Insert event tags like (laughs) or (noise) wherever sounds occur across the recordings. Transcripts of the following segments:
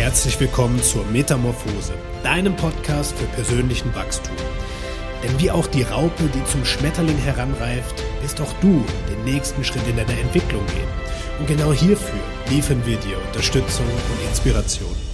Herzlich willkommen zur Metamorphose, deinem Podcast für persönlichen Wachstum. Denn wie auch die Raupe, die zum Schmetterling heranreift, wirst auch du den nächsten Schritt in deiner Entwicklung gehen. Und genau hierfür liefern wir dir Unterstützung und Inspiration.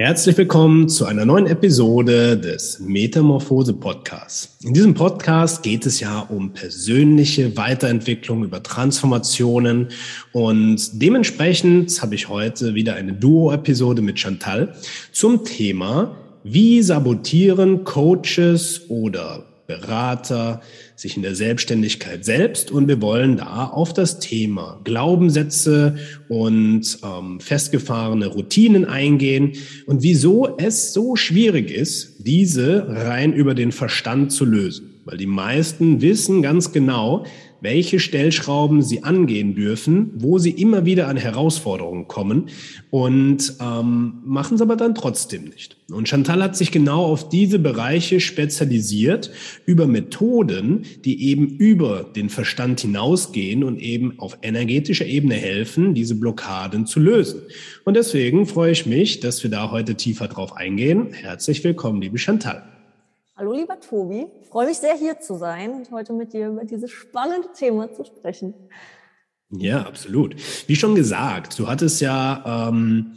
Herzlich willkommen zu einer neuen Episode des Metamorphose Podcasts. In diesem Podcast geht es ja um persönliche Weiterentwicklung, über Transformationen und dementsprechend habe ich heute wieder eine Duo-Episode mit Chantal zum Thema, wie sabotieren Coaches oder Berater sich in der Selbstständigkeit selbst und wir wollen da auf das Thema Glaubenssätze und ähm, festgefahrene Routinen eingehen und wieso es so schwierig ist, diese rein über den Verstand zu lösen. Weil die meisten wissen ganz genau, welche Stellschrauben sie angehen dürfen, wo sie immer wieder an Herausforderungen kommen und ähm, machen es aber dann trotzdem nicht. Und Chantal hat sich genau auf diese Bereiche spezialisiert über Methoden, die eben über den Verstand hinausgehen und eben auf energetischer Ebene helfen, diese Blockaden zu lösen. Und deswegen freue ich mich, dass wir da heute tiefer drauf eingehen. Herzlich willkommen, liebe Chantal. Hallo lieber Tobi, ich freue mich sehr hier zu sein und heute mit dir über dieses spannende Thema zu sprechen. Ja, absolut. Wie schon gesagt, du hattest ja ähm,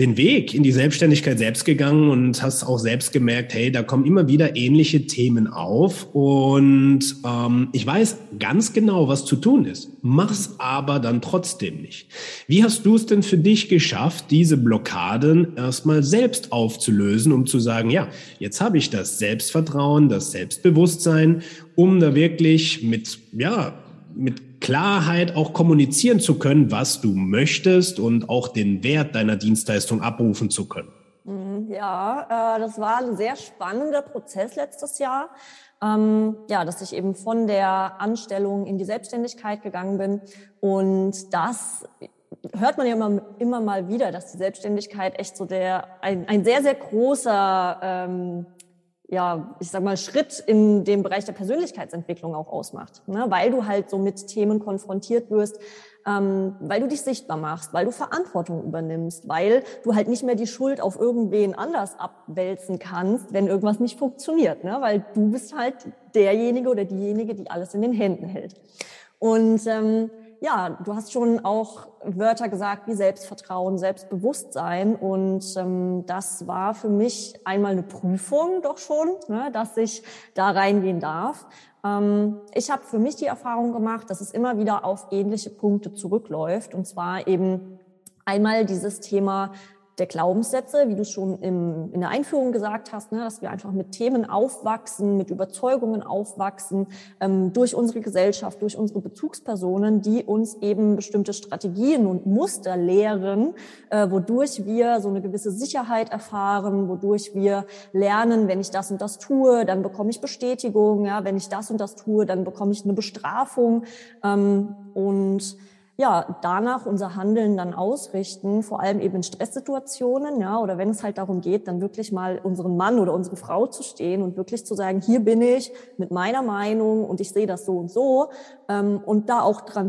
den Weg in die Selbstständigkeit selbst gegangen und hast auch selbst gemerkt, hey, da kommen immer wieder ähnliche Themen auf und ähm, ich weiß ganz genau, was zu tun ist, mach's aber dann trotzdem nicht. Wie hast du es denn für dich geschafft, diese Blockaden erstmal selbst aufzulösen, um zu sagen, ja, jetzt habe ich das Selbstvertrauen, das Selbstbewusstsein, um da wirklich mit, ja, mit Klarheit auch kommunizieren zu können, was du möchtest und auch den Wert deiner Dienstleistung abrufen zu können. Mhm, ja, äh, das war ein sehr spannender Prozess letztes Jahr. Ähm, ja, dass ich eben von der Anstellung in die Selbstständigkeit gegangen bin. Und das hört man ja immer, immer mal wieder, dass die Selbstständigkeit echt so der, ein, ein sehr, sehr großer, ähm, ja, ich sag mal, Schritt in dem Bereich der Persönlichkeitsentwicklung auch ausmacht, ne? weil du halt so mit Themen konfrontiert wirst, ähm, weil du dich sichtbar machst, weil du Verantwortung übernimmst, weil du halt nicht mehr die Schuld auf irgendwen anders abwälzen kannst, wenn irgendwas nicht funktioniert, ne? weil du bist halt derjenige oder diejenige, die alles in den Händen hält. Und ähm, ja, du hast schon auch Wörter gesagt wie Selbstvertrauen, Selbstbewusstsein. Und ähm, das war für mich einmal eine Prüfung doch schon, ne, dass ich da reingehen darf. Ähm, ich habe für mich die Erfahrung gemacht, dass es immer wieder auf ähnliche Punkte zurückläuft. Und zwar eben einmal dieses Thema der Glaubenssätze, wie du schon im, in der Einführung gesagt hast, ne, dass wir einfach mit Themen aufwachsen, mit Überzeugungen aufwachsen, ähm, durch unsere Gesellschaft, durch unsere Bezugspersonen, die uns eben bestimmte Strategien und Muster lehren, äh, wodurch wir so eine gewisse Sicherheit erfahren, wodurch wir lernen, wenn ich das und das tue, dann bekomme ich Bestätigung, ja, wenn ich das und das tue, dann bekomme ich eine Bestrafung ähm, und ja, danach unser Handeln dann ausrichten, vor allem eben in Stresssituationen, ja, oder wenn es halt darum geht, dann wirklich mal unseren Mann oder unsere Frau zu stehen und wirklich zu sagen, hier bin ich mit meiner Meinung und ich sehe das so und so, ähm, und da auch dran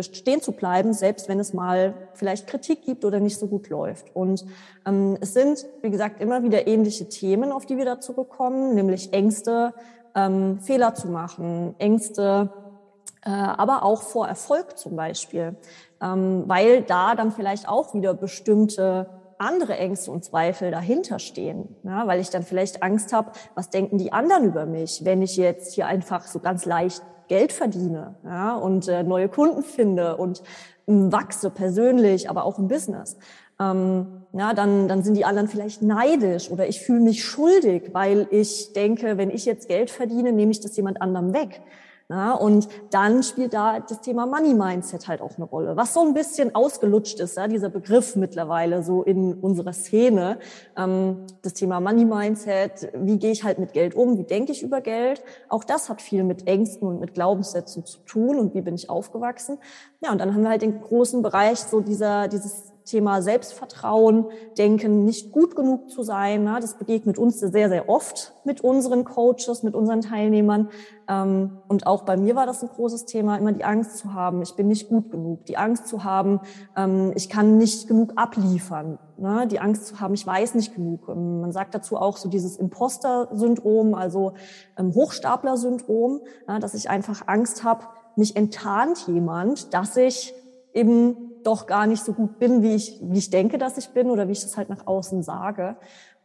stehen zu bleiben, selbst wenn es mal vielleicht Kritik gibt oder nicht so gut läuft. Und ähm, es sind, wie gesagt, immer wieder ähnliche Themen, auf die wir da zurückkommen, nämlich Ängste, ähm, Fehler zu machen, Ängste, aber auch vor Erfolg zum Beispiel, ähm, weil da dann vielleicht auch wieder bestimmte andere Ängste und Zweifel dahinter stehen, ja, weil ich dann vielleicht Angst habe, was denken die anderen über mich, wenn ich jetzt hier einfach so ganz leicht Geld verdiene ja, und äh, neue Kunden finde und äh, wachse persönlich, aber auch im Business. Ähm, ja, dann, dann sind die anderen vielleicht neidisch oder ich fühle mich schuldig, weil ich denke, wenn ich jetzt Geld verdiene, nehme ich das jemand anderem weg. Ja, und dann spielt da das Thema Money Mindset halt auch eine Rolle, was so ein bisschen ausgelutscht ist, ja, dieser Begriff mittlerweile so in unserer Szene. Ähm, das Thema Money Mindset, wie gehe ich halt mit Geld um, wie denke ich über Geld, auch das hat viel mit Ängsten und mit Glaubenssätzen zu tun und wie bin ich aufgewachsen. Ja, und dann haben wir halt den großen Bereich so dieser, dieses Thema Selbstvertrauen, Denken, nicht gut genug zu sein. Ne? Das begegnet uns sehr, sehr oft mit unseren Coaches, mit unseren Teilnehmern. Ähm, und auch bei mir war das ein großes Thema, immer die Angst zu haben, ich bin nicht gut genug. Die Angst zu haben, ähm, ich kann nicht genug abliefern. Ne? Die Angst zu haben, ich weiß nicht genug. Ähm, man sagt dazu auch so dieses Imposter-Syndrom, also Hochstapler-Syndrom, dass ich einfach Angst habe, mich enttarnt jemand, dass ich eben doch gar nicht so gut bin, wie ich, wie ich denke, dass ich bin oder wie ich das halt nach außen sage.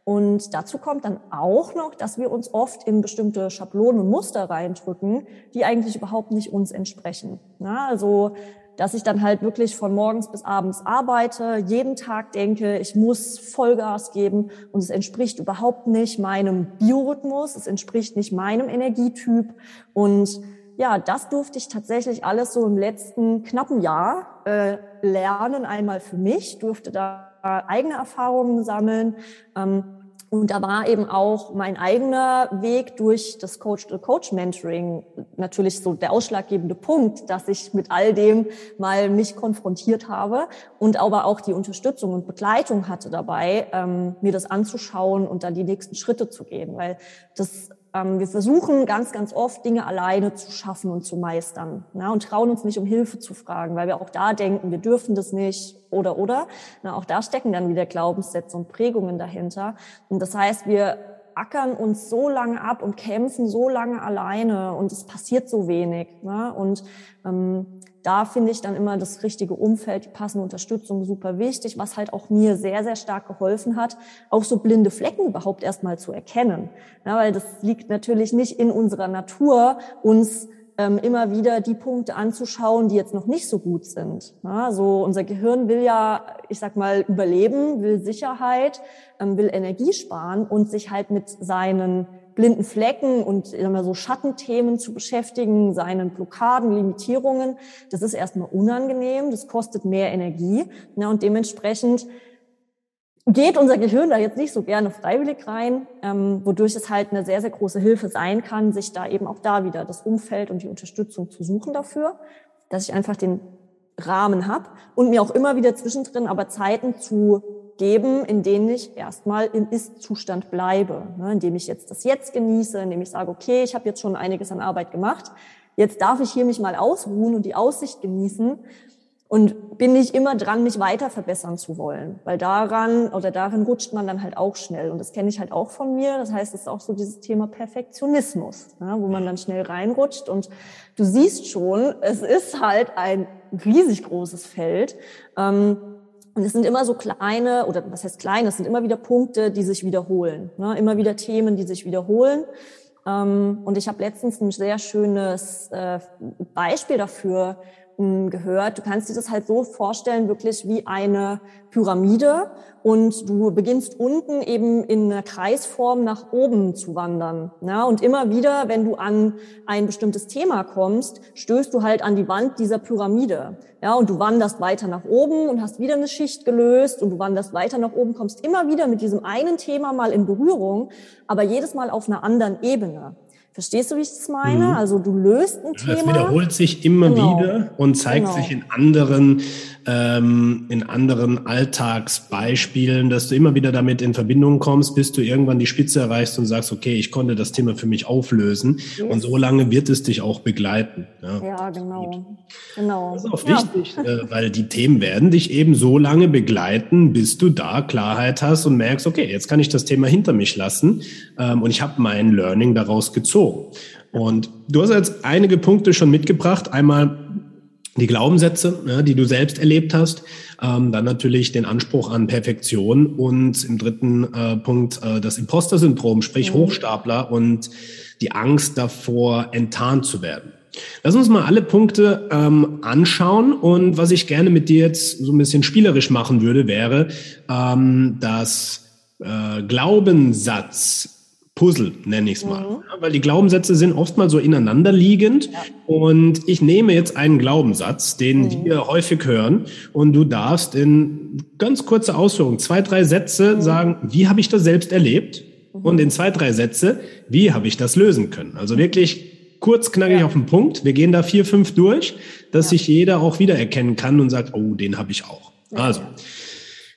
Und dazu kommt dann auch noch, dass wir uns oft in bestimmte Schablonen und Muster reindrücken, die eigentlich überhaupt nicht uns entsprechen. Na, also, dass ich dann halt wirklich von morgens bis abends arbeite, jeden Tag denke, ich muss Vollgas geben und es entspricht überhaupt nicht meinem Biorhythmus, es entspricht nicht meinem Energietyp und ja, das durfte ich tatsächlich alles so im letzten knappen Jahr äh, lernen, einmal für mich, durfte da eigene Erfahrungen sammeln. Ähm, und da war eben auch mein eigener Weg durch das Coach-to-Coach-Mentoring natürlich so der ausschlaggebende Punkt, dass ich mit all dem mal mich konfrontiert habe und aber auch die Unterstützung und Begleitung hatte dabei, ähm, mir das anzuschauen und dann die nächsten Schritte zu gehen, weil das ähm, wir versuchen ganz, ganz oft Dinge alleine zu schaffen und zu meistern na, und trauen uns nicht um Hilfe zu fragen, weil wir auch da denken, wir dürfen das nicht oder oder. Na, auch da stecken dann wieder Glaubenssätze und Prägungen dahinter. Und das heißt, wir ackern uns so lange ab und kämpfen so lange alleine und es passiert so wenig. Ne? Und ähm, da finde ich dann immer das richtige Umfeld, die passende Unterstützung super wichtig, was halt auch mir sehr, sehr stark geholfen hat, auch so blinde Flecken überhaupt erstmal zu erkennen. Ja, weil das liegt natürlich nicht in unserer Natur, uns ähm, immer wieder die Punkte anzuschauen, die jetzt noch nicht so gut sind. Ja, so unser Gehirn will ja, ich sag mal, überleben, will Sicherheit, ähm, will Energie sparen und sich halt mit seinen blinden Flecken und immer so Schattenthemen zu beschäftigen, seinen Blockaden, Limitierungen. Das ist erstmal unangenehm, das kostet mehr Energie. Ja, und dementsprechend geht unser Gehirn da jetzt nicht so gerne freiwillig rein, ähm, wodurch es halt eine sehr, sehr große Hilfe sein kann, sich da eben auch da wieder das Umfeld und die Unterstützung zu suchen dafür, dass ich einfach den Rahmen habe und mir auch immer wieder zwischendrin aber Zeiten zu geben, in denen ich erstmal im Ist-Zustand bleibe, ne, indem ich jetzt das Jetzt genieße, indem ich sage, okay, ich habe jetzt schon einiges an Arbeit gemacht, jetzt darf ich hier mich mal ausruhen und die Aussicht genießen und bin nicht immer dran, mich weiter verbessern zu wollen, weil daran oder darin rutscht man dann halt auch schnell und das kenne ich halt auch von mir. Das heißt, es ist auch so dieses Thema Perfektionismus, ne, wo man dann schnell reinrutscht und du siehst schon, es ist halt ein riesig großes Feld. Ähm, und es sind immer so kleine, oder was heißt kleine, es sind immer wieder Punkte, die sich wiederholen. Ne? Immer wieder Themen, die sich wiederholen. Ähm, und ich habe letztens ein sehr schönes äh, Beispiel dafür gehört. Du kannst dir das halt so vorstellen, wirklich wie eine Pyramide und du beginnst unten eben in einer Kreisform nach oben zu wandern. Ja, und immer wieder, wenn du an ein bestimmtes Thema kommst, stößt du halt an die Wand dieser Pyramide. Ja, und du wanderst weiter nach oben und hast wieder eine Schicht gelöst und du wanderst weiter nach oben, kommst immer wieder mit diesem einen Thema mal in Berührung, aber jedes Mal auf einer anderen Ebene. Verstehst du, wie ich das meine? Mhm. Also du löst ein ja, Thema. Es wiederholt sich immer genau. wieder und zeigt genau. sich in anderen, ähm, in anderen Alltagsbeispielen, dass du immer wieder damit in Verbindung kommst, bis du irgendwann die Spitze erreichst und sagst, okay, ich konnte das Thema für mich auflösen. Yes. Und so lange wird es dich auch begleiten. Ja, ja genau. genau. Das ist auch wichtig, ja. äh, weil die Themen werden dich eben so lange begleiten, bis du da Klarheit hast und merkst, okay, jetzt kann ich das Thema hinter mich lassen ähm, und ich habe mein Learning daraus gezogen. Und du hast jetzt einige Punkte schon mitgebracht. Einmal die Glaubenssätze, ja, die du selbst erlebt hast, ähm, dann natürlich den Anspruch an Perfektion und im dritten äh, Punkt äh, das Imposter-Syndrom, sprich mhm. Hochstapler und die Angst davor, enttarnt zu werden. Lass uns mal alle Punkte ähm, anschauen und was ich gerne mit dir jetzt so ein bisschen spielerisch machen würde, wäre ähm, das äh, Glaubenssatz Puzzle, nenne ich es mal. Mhm. Ja, weil die Glaubenssätze sind oftmals so ineinander liegend. Ja. Und ich nehme jetzt einen Glaubenssatz, den mhm. wir häufig hören, und du darfst in ganz kurzer Ausführung zwei, drei Sätze mhm. sagen, wie habe ich das selbst erlebt? Mhm. Und in zwei, drei Sätze, wie habe ich das lösen können? Also wirklich kurz, knackig ja. auf den Punkt. Wir gehen da vier, fünf durch, dass sich jeder auch wiedererkennen kann und sagt, oh, den habe ich auch. Also,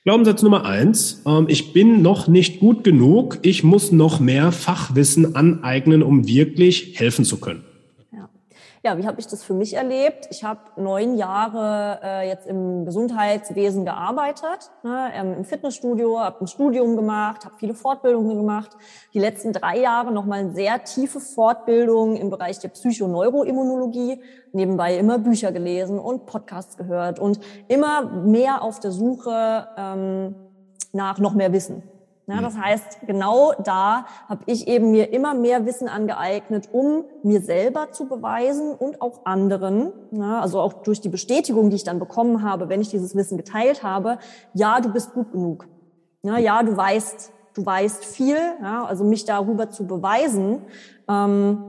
Glaubenssatz Nummer eins. Ähm, ich bin noch nicht gut genug. Ich muss noch mehr Fachwissen aneignen, um wirklich helfen zu können. Ja, wie habe ich das für mich erlebt? Ich habe neun Jahre äh, jetzt im Gesundheitswesen gearbeitet, ne, ähm, im Fitnessstudio, habe ein Studium gemacht, habe viele Fortbildungen gemacht. Die letzten drei Jahre nochmal eine sehr tiefe Fortbildung im Bereich der Psychoneuroimmunologie, nebenbei immer Bücher gelesen und Podcasts gehört und immer mehr auf der Suche ähm, nach noch mehr Wissen. Ja, das heißt, genau da habe ich eben mir immer mehr Wissen angeeignet, um mir selber zu beweisen und auch anderen, ja, also auch durch die Bestätigung, die ich dann bekommen habe, wenn ich dieses Wissen geteilt habe, ja, du bist gut genug. Ja, ja du weißt, du weißt viel, ja, also mich darüber zu beweisen, ähm,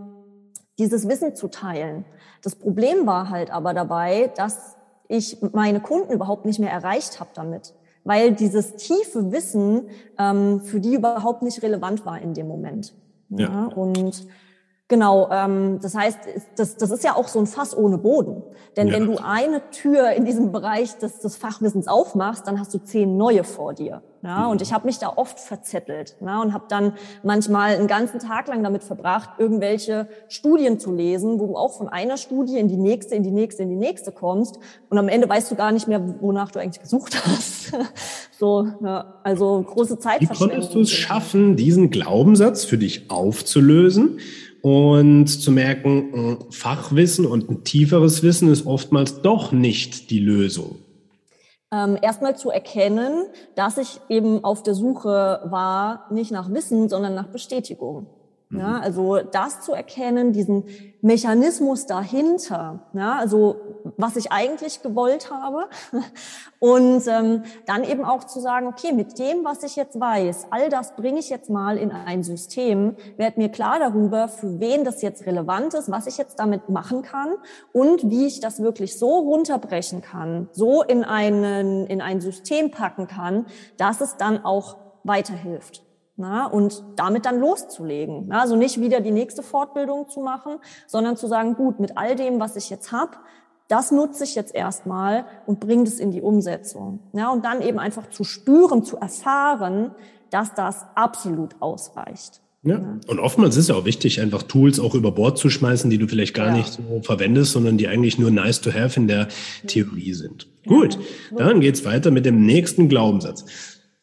dieses Wissen zu teilen. Das Problem war halt aber dabei, dass ich meine Kunden überhaupt nicht mehr erreicht habe damit weil dieses tiefe Wissen ähm, für die überhaupt nicht relevant war in dem Moment. Ja. ja und Genau, ähm, das heißt, das, das ist ja auch so ein Fass ohne Boden. Denn ja. wenn du eine Tür in diesem Bereich des, des Fachwissens aufmachst, dann hast du zehn neue vor dir. Ja, mhm. und ich habe mich da oft verzettelt ja, und habe dann manchmal einen ganzen Tag lang damit verbracht, irgendwelche Studien zu lesen, wo du auch von einer Studie in die nächste, in die nächste, in die nächste kommst und am Ende weißt du gar nicht mehr, wonach du eigentlich gesucht hast. (laughs) so, ja, also große Zeitverschwendung. Wie konntest du es schaffen, diesen Glaubenssatz für dich aufzulösen? Und zu merken, Fachwissen und ein tieferes Wissen ist oftmals doch nicht die Lösung. Ähm, Erstmal zu erkennen, dass ich eben auf der Suche war, nicht nach Wissen, sondern nach Bestätigung. Ja, mhm. also das zu erkennen, diesen Mechanismus dahinter, ja, also was ich eigentlich gewollt habe (laughs) und ähm, dann eben auch zu sagen, okay, mit dem, was ich jetzt weiß, all das bringe ich jetzt mal in ein System, werde mir klar darüber, für wen das jetzt relevant ist, was ich jetzt damit machen kann und wie ich das wirklich so runterbrechen kann, so in einen in ein System packen kann, dass es dann auch weiterhilft. Na, und damit dann loszulegen. Na, also nicht wieder die nächste Fortbildung zu machen, sondern zu sagen, gut, mit all dem, was ich jetzt habe, das nutze ich jetzt erstmal und bringe es in die Umsetzung. Ja, und dann eben einfach zu spüren, zu erfahren, dass das absolut ausreicht. Ja. Und oftmals ist es auch wichtig, einfach Tools auch über Bord zu schmeißen, die du vielleicht gar ja. nicht so verwendest, sondern die eigentlich nur nice to have in der Theorie sind. Ja. Gut, dann geht's weiter mit dem nächsten Glaubenssatz.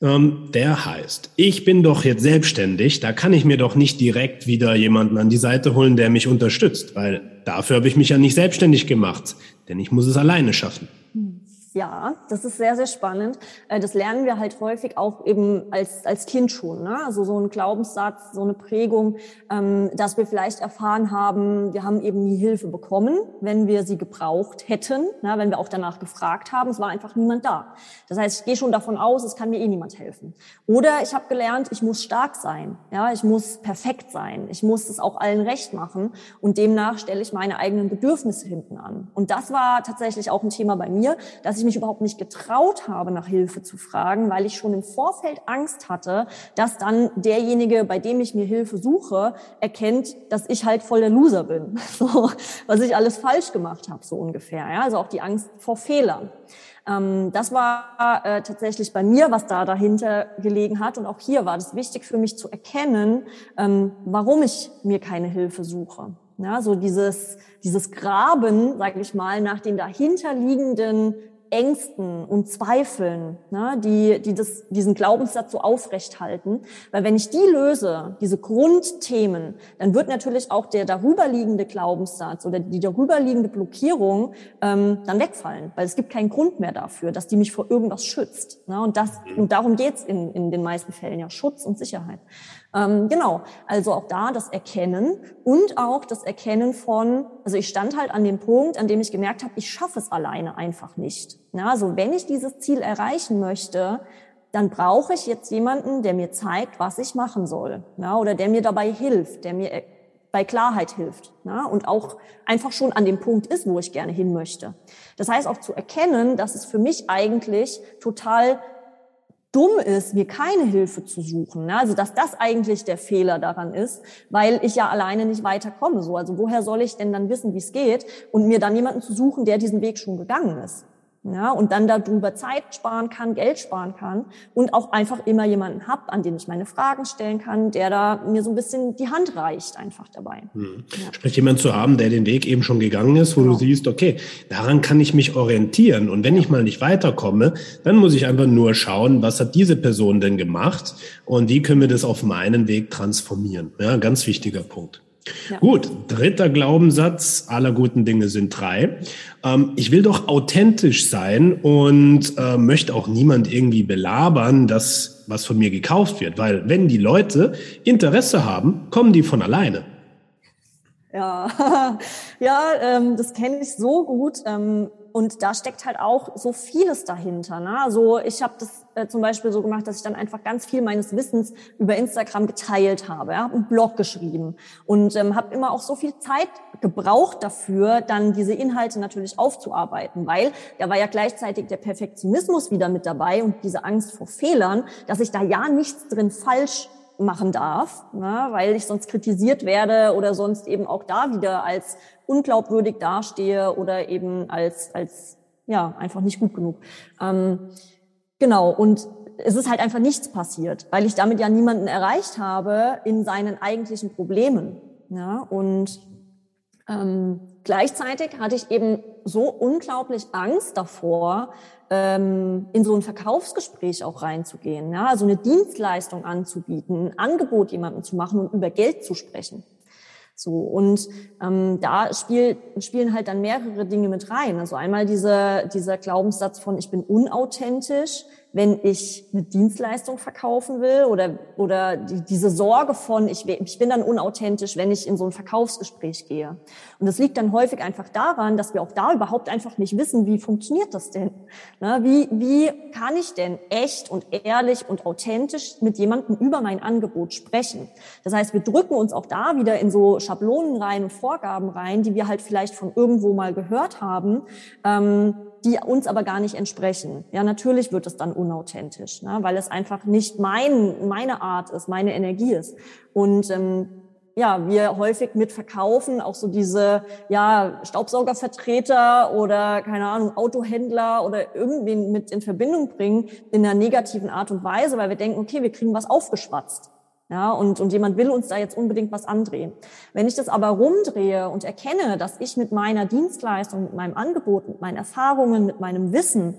Ähm, der heißt, ich bin doch jetzt selbstständig, da kann ich mir doch nicht direkt wieder jemanden an die Seite holen, der mich unterstützt, weil dafür habe ich mich ja nicht selbstständig gemacht, denn ich muss es alleine schaffen. Ja, das ist sehr, sehr spannend. Äh, das lernen wir halt häufig auch eben als, als Kind schon. Ne? Also so ein Glaubenssatz, so eine Prägung, ähm, dass wir vielleicht erfahren haben, wir haben eben nie Hilfe bekommen, wenn wir sie gebraucht hätten, ne? wenn wir auch danach gefragt haben. Es war einfach niemand da. Das heißt, ich gehe schon davon aus, es kann mir eh niemand helfen. Oder ich habe gelernt, ich muss stark sein. Ja, ich muss perfekt sein. Ich muss es auch allen recht machen. Und demnach stelle ich meine eigenen Bedürfnisse hinten an. Und das war tatsächlich auch ein Thema bei mir, dass ich mich überhaupt nicht getraut habe, nach Hilfe zu fragen, weil ich schon im Vorfeld Angst hatte, dass dann derjenige, bei dem ich mir Hilfe suche, erkennt, dass ich halt voll der Loser bin, (laughs) so, was ich alles falsch gemacht habe, so ungefähr. Ja? Also auch die Angst vor Fehlern. Ähm, das war äh, tatsächlich bei mir, was da dahinter gelegen hat. Und auch hier war es wichtig für mich zu erkennen, ähm, warum ich mir keine Hilfe suche. Ja, so dieses, dieses Graben, sage ich mal, nach den dahinterliegenden Ängsten und Zweifeln, ne, die, die das, diesen Glaubenssatz so aufrecht halten. Weil wenn ich die löse, diese Grundthemen, dann wird natürlich auch der darüberliegende Glaubenssatz oder die darüberliegende Blockierung ähm, dann wegfallen, weil es gibt keinen Grund mehr dafür, dass die mich vor irgendwas schützt. Ne? Und, das, und darum geht's in, in den meisten Fällen ja, Schutz und Sicherheit. Ähm, genau, also auch da das Erkennen und auch das Erkennen von, also ich stand halt an dem Punkt, an dem ich gemerkt habe, ich schaffe es alleine einfach nicht. Ja, also wenn ich dieses Ziel erreichen möchte, dann brauche ich jetzt jemanden, der mir zeigt, was ich machen soll, ja, oder der mir dabei hilft, der mir äh, bei Klarheit hilft ja, und auch einfach schon an dem Punkt ist, wo ich gerne hin möchte. Das heißt auch zu erkennen, dass es für mich eigentlich total dumm ist, mir keine Hilfe zu suchen. Ne? Also dass das eigentlich der Fehler daran ist, weil ich ja alleine nicht weiterkomme. So, also woher soll ich denn dann wissen, wie es geht und mir dann jemanden zu suchen, der diesen Weg schon gegangen ist? Ja, und dann darüber Zeit sparen kann, Geld sparen kann und auch einfach immer jemanden hab, an den ich meine Fragen stellen kann, der da mir so ein bisschen die Hand reicht einfach dabei. Hm. Ja. Sprich, jemand zu haben, der den Weg eben schon gegangen ist, wo genau. du siehst, okay, daran kann ich mich orientieren und wenn ich mal nicht weiterkomme, dann muss ich einfach nur schauen, was hat diese Person denn gemacht und wie können wir das auf meinen Weg transformieren. Ja, ganz wichtiger Punkt. Ja. Gut, dritter Glaubenssatz, aller guten Dinge sind drei. Ähm, ich will doch authentisch sein und äh, möchte auch niemand irgendwie belabern, dass was von mir gekauft wird, weil wenn die Leute Interesse haben, kommen die von alleine. Ja, (laughs) ja, ähm, das kenne ich so gut. Ähm, und da steckt halt auch so vieles dahinter. Ne? Also ich habe das äh, zum Beispiel so gemacht, dass ich dann einfach ganz viel meines Wissens über Instagram geteilt habe, ja? einen Blog geschrieben und ähm, habe immer auch so viel Zeit gebraucht dafür, dann diese Inhalte natürlich aufzuarbeiten, weil da war ja gleichzeitig der Perfektionismus wieder mit dabei und diese Angst vor Fehlern, dass ich da ja nichts drin falsch machen darf, ne, weil ich sonst kritisiert werde oder sonst eben auch da wieder als unglaubwürdig dastehe oder eben als, als ja, einfach nicht gut genug. Ähm, genau, und es ist halt einfach nichts passiert, weil ich damit ja niemanden erreicht habe in seinen eigentlichen Problemen. Ja, und ähm, gleichzeitig hatte ich eben so unglaublich Angst davor, ähm, in so ein Verkaufsgespräch auch reinzugehen, ja, also eine Dienstleistung anzubieten, ein Angebot jemandem zu machen und über Geld zu sprechen. So und ähm, da spiel, spielen halt dann mehrere Dinge mit rein. Also einmal dieser dieser Glaubenssatz von ich bin unauthentisch, wenn ich eine Dienstleistung verkaufen will oder, oder die, diese Sorge von, ich, ich bin dann unauthentisch, wenn ich in so ein Verkaufsgespräch gehe. Und das liegt dann häufig einfach daran, dass wir auch da überhaupt einfach nicht wissen, wie funktioniert das denn? Na, wie, wie kann ich denn echt und ehrlich und authentisch mit jemandem über mein Angebot sprechen? Das heißt, wir drücken uns auch da wieder in so Schablonen rein und Vorgaben rein, die wir halt vielleicht von irgendwo mal gehört haben. Ähm, die uns aber gar nicht entsprechen. Ja, natürlich wird es dann unauthentisch, ne, weil es einfach nicht mein, meine Art ist, meine Energie ist. Und ähm, ja, wir häufig mit verkaufen, auch so diese ja, Staubsaugervertreter oder keine Ahnung, Autohändler oder irgendwen mit in Verbindung bringen in einer negativen Art und Weise, weil wir denken, okay, wir kriegen was aufgeschwatzt. Ja, und, und jemand will uns da jetzt unbedingt was andrehen. Wenn ich das aber rumdrehe und erkenne, dass ich mit meiner Dienstleistung, mit meinem Angebot, mit meinen Erfahrungen, mit meinem Wissen,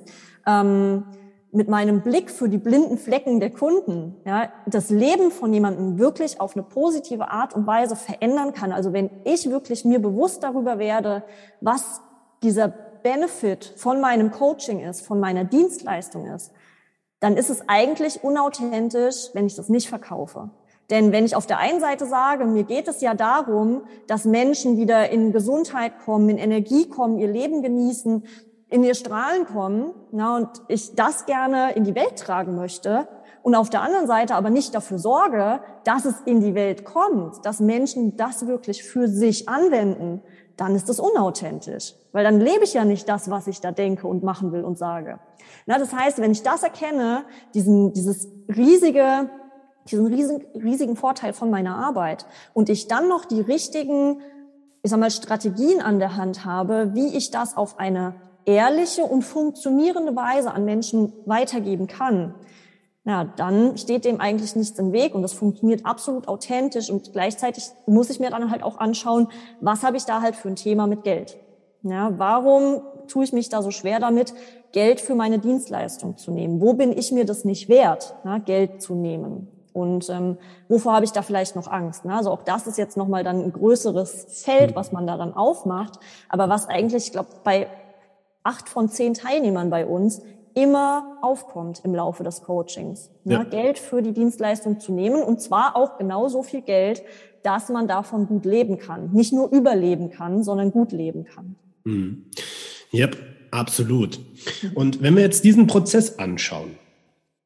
ähm, mit meinem Blick für die blinden Flecken der Kunden, ja, das Leben von jemandem wirklich auf eine positive Art und Weise verändern kann. Also wenn ich wirklich mir bewusst darüber werde, was dieser Benefit von meinem Coaching ist, von meiner Dienstleistung ist, dann ist es eigentlich unauthentisch, wenn ich das nicht verkaufe. Denn wenn ich auf der einen Seite sage, mir geht es ja darum, dass Menschen wieder in Gesundheit kommen, in Energie kommen, ihr Leben genießen, in ihr Strahlen kommen, na, und ich das gerne in die Welt tragen möchte, und auf der anderen Seite aber nicht dafür sorge, dass es in die Welt kommt, dass Menschen das wirklich für sich anwenden, dann ist es unauthentisch. Weil dann lebe ich ja nicht das, was ich da denke und machen will und sage. Na, das heißt, wenn ich das erkenne, diesen, dieses riesige diesen riesigen, riesigen Vorteil von meiner Arbeit und ich dann noch die richtigen, ich sag mal, Strategien an der Hand habe, wie ich das auf eine ehrliche und funktionierende Weise an Menschen weitergeben kann, na, dann steht dem eigentlich nichts im Weg und das funktioniert absolut authentisch und gleichzeitig muss ich mir dann halt auch anschauen, was habe ich da halt für ein Thema mit Geld? Ja, warum tue ich mich da so schwer damit, Geld für meine Dienstleistung zu nehmen? Wo bin ich mir das nicht wert, na, Geld zu nehmen? Und ähm, wovor habe ich da vielleicht noch Angst? Ne? Also auch das ist jetzt nochmal dann ein größeres Feld, was man da dann aufmacht. Aber was eigentlich, ich glaube, bei acht von zehn Teilnehmern bei uns immer aufkommt im Laufe des Coachings. Ne? Ja. Geld für die Dienstleistung zu nehmen und zwar auch genauso viel Geld, dass man davon gut leben kann. Nicht nur überleben kann, sondern gut leben kann. Mhm. Yep, absolut. Und wenn wir jetzt diesen Prozess anschauen,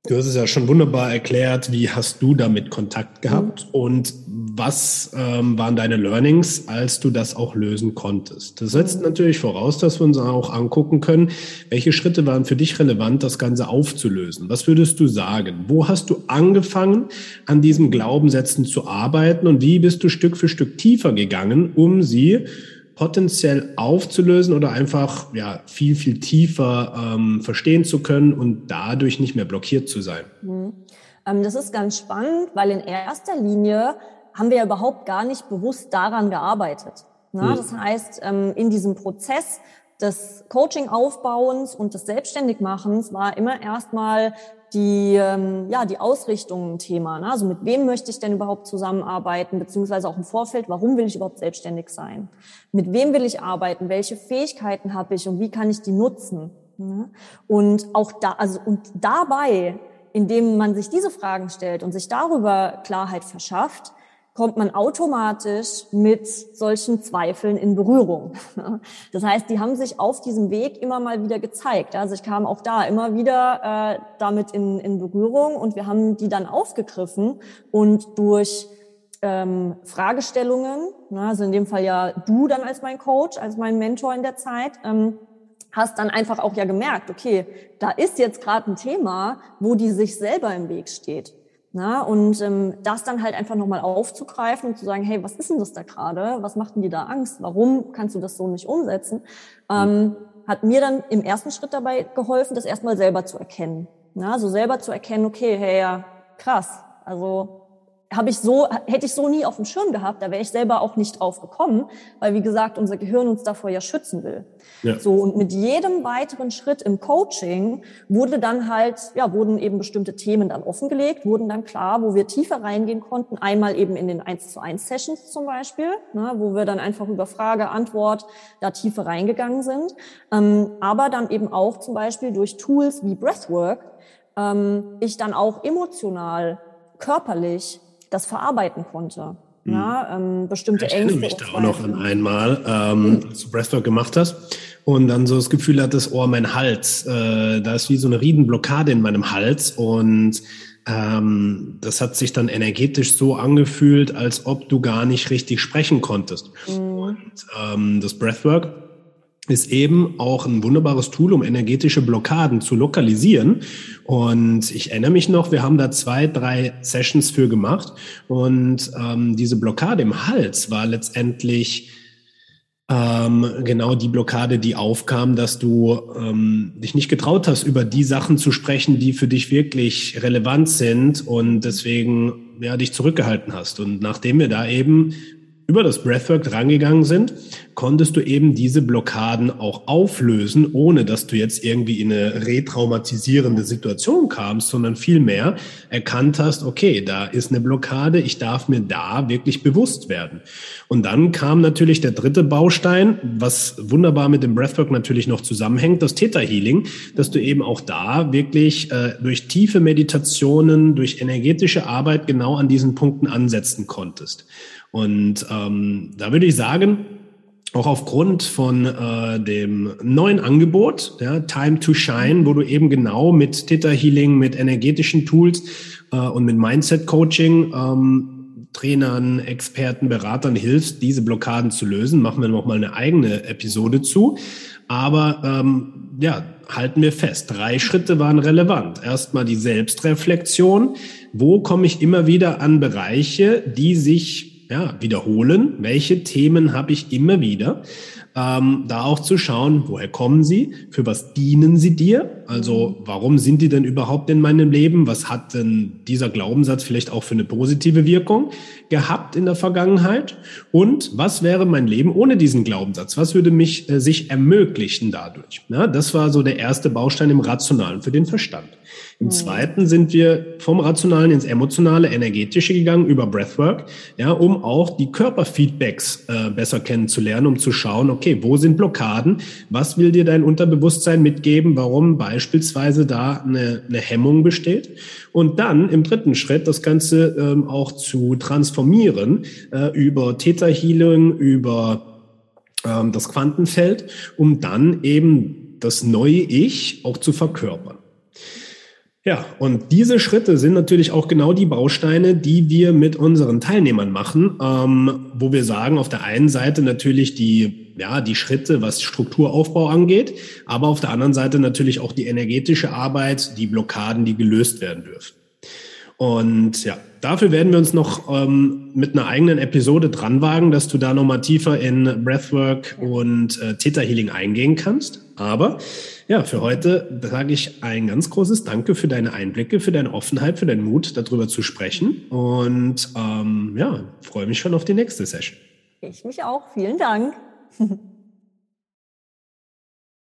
Du hast es ja schon wunderbar erklärt. Wie hast du damit Kontakt gehabt mhm. und was ähm, waren deine Learnings, als du das auch lösen konntest? Das setzt mhm. natürlich voraus, dass wir uns auch angucken können, welche Schritte waren für dich relevant, das Ganze aufzulösen. Was würdest du sagen? Wo hast du angefangen, an diesen Glaubenssätzen zu arbeiten und wie bist du Stück für Stück tiefer gegangen, um sie potenziell aufzulösen oder einfach ja viel, viel tiefer ähm, verstehen zu können und dadurch nicht mehr blockiert zu sein? Mhm. Ähm, das ist ganz spannend, weil in erster Linie haben wir ja überhaupt gar nicht bewusst daran gearbeitet. Na, mhm. Das heißt, ähm, in diesem Prozess des Coaching-Aufbauens und des Selbstständigmachens war immer erstmal die, ähm, ja, die Ausrichtung ein Thema. Ne? Also mit wem möchte ich denn überhaupt zusammenarbeiten, beziehungsweise auch im Vorfeld, warum will ich überhaupt selbstständig sein? Mit wem will ich arbeiten? Welche Fähigkeiten habe ich und wie kann ich die nutzen? Ne? Und auch da, also und dabei, indem man sich diese Fragen stellt und sich darüber Klarheit verschafft, kommt man automatisch mit solchen Zweifeln in Berührung. (laughs) Das heißt, die haben sich auf diesem Weg immer mal wieder gezeigt. Also ich kam auch da immer wieder äh, damit in, in Berührung und wir haben die dann aufgegriffen und durch ähm, Fragestellungen, ne, also in dem Fall ja du dann als mein Coach, als mein Mentor in der Zeit, ähm, hast dann einfach auch ja gemerkt, okay, da ist jetzt gerade ein Thema, wo die sich selber im Weg steht. Na, und ähm, das dann halt einfach nochmal aufzugreifen und zu sagen, hey, was ist denn das da gerade? Was macht denn dir da Angst? Warum kannst du das so nicht umsetzen? Ähm, hat mir dann im ersten Schritt dabei geholfen, das erstmal selber zu erkennen. Na, so selber zu erkennen, okay, hey, ja, krass. Also habe ich so, hätte ich so nie auf dem Schirm gehabt, da wäre ich selber auch nicht drauf gekommen, weil wie gesagt, unser Gehirn uns davor ja schützen will. Ja. So, und mit jedem weiteren Schritt im Coaching wurde dann halt, ja, wurden eben bestimmte Themen dann offengelegt, wurden dann klar, wo wir tiefer reingehen konnten, einmal eben in den 1 zu 1 Sessions zum Beispiel, ne, wo wir dann einfach über Frage, Antwort da tiefer reingegangen sind, ähm, aber dann eben auch zum Beispiel durch Tools wie Breathwork, ähm, ich dann auch emotional körperlich das verarbeiten konnte. Hm. Ja, ähm, bestimmte ich Ängste. Ich erinnere mich da auch noch an einmal, ähm, als du Breathwork gemacht hast und dann so das Gefühl hattest, oh, mein Hals, äh, da ist wie so eine Riedenblockade in meinem Hals und ähm, das hat sich dann energetisch so angefühlt, als ob du gar nicht richtig sprechen konntest. Mhm. Und ähm, das Breathwork ist eben auch ein wunderbares Tool, um energetische Blockaden zu lokalisieren. Und ich erinnere mich noch, wir haben da zwei, drei Sessions für gemacht. Und ähm, diese Blockade im Hals war letztendlich ähm, genau die Blockade, die aufkam, dass du ähm, dich nicht getraut hast, über die Sachen zu sprechen, die für dich wirklich relevant sind und deswegen ja dich zurückgehalten hast. Und nachdem wir da eben über das Breathwork rangegangen sind, konntest du eben diese Blockaden auch auflösen, ohne dass du jetzt irgendwie in eine retraumatisierende Situation kamst, sondern vielmehr erkannt hast, okay, da ist eine Blockade, ich darf mir da wirklich bewusst werden. Und dann kam natürlich der dritte Baustein, was wunderbar mit dem Breathwork natürlich noch zusammenhängt, das Theta Healing, dass du eben auch da wirklich äh, durch tiefe Meditationen, durch energetische Arbeit genau an diesen Punkten ansetzen konntest. Und ähm, da würde ich sagen, auch aufgrund von äh, dem neuen Angebot, ja, Time to Shine, wo du eben genau mit Theta Healing, mit energetischen Tools äh, und mit Mindset Coaching ähm, Trainern, Experten, Beratern hilfst, diese Blockaden zu lösen, machen wir noch mal eine eigene Episode zu. Aber ähm, ja, halten wir fest, drei Schritte waren relevant. Erstmal die Selbstreflexion. Wo komme ich immer wieder an Bereiche, die sich ja, wiederholen. Welche Themen habe ich immer wieder? Ähm, da auch zu schauen, woher kommen sie? Für was dienen sie dir? Also warum sind die denn überhaupt in meinem Leben? Was hat denn dieser Glaubenssatz vielleicht auch für eine positive Wirkung gehabt in der Vergangenheit? Und was wäre mein Leben ohne diesen Glaubenssatz? Was würde mich äh, sich ermöglichen dadurch? Ja, das war so der erste Baustein im Rationalen für den Verstand. Im zweiten sind wir vom Rationalen ins Emotionale, Energetische gegangen über Breathwork, ja, um auch die Körperfeedbacks äh, besser kennenzulernen, um zu schauen, okay, wo sind Blockaden? Was will dir dein Unterbewusstsein mitgeben? Warum beispielsweise da eine, eine Hemmung besteht? Und dann im dritten Schritt das Ganze ähm, auch zu transformieren äh, über Theta Healing, über ähm, das Quantenfeld, um dann eben das neue Ich auch zu verkörpern. Ja, und diese Schritte sind natürlich auch genau die Bausteine, die wir mit unseren Teilnehmern machen, ähm, wo wir sagen, auf der einen Seite natürlich die, ja, die Schritte, was Strukturaufbau angeht, aber auf der anderen Seite natürlich auch die energetische Arbeit, die Blockaden, die gelöst werden dürfen. Und ja, dafür werden wir uns noch ähm, mit einer eigenen Episode dran wagen, dass du da nochmal tiefer in Breathwork und äh, Theta Healing eingehen kannst. Aber ja, für heute sage ich ein ganz großes Danke für deine Einblicke, für deine Offenheit, für deinen Mut, darüber zu sprechen. Und ähm, ja, freue mich schon auf die nächste Session. Ich mich auch. Vielen Dank. (laughs)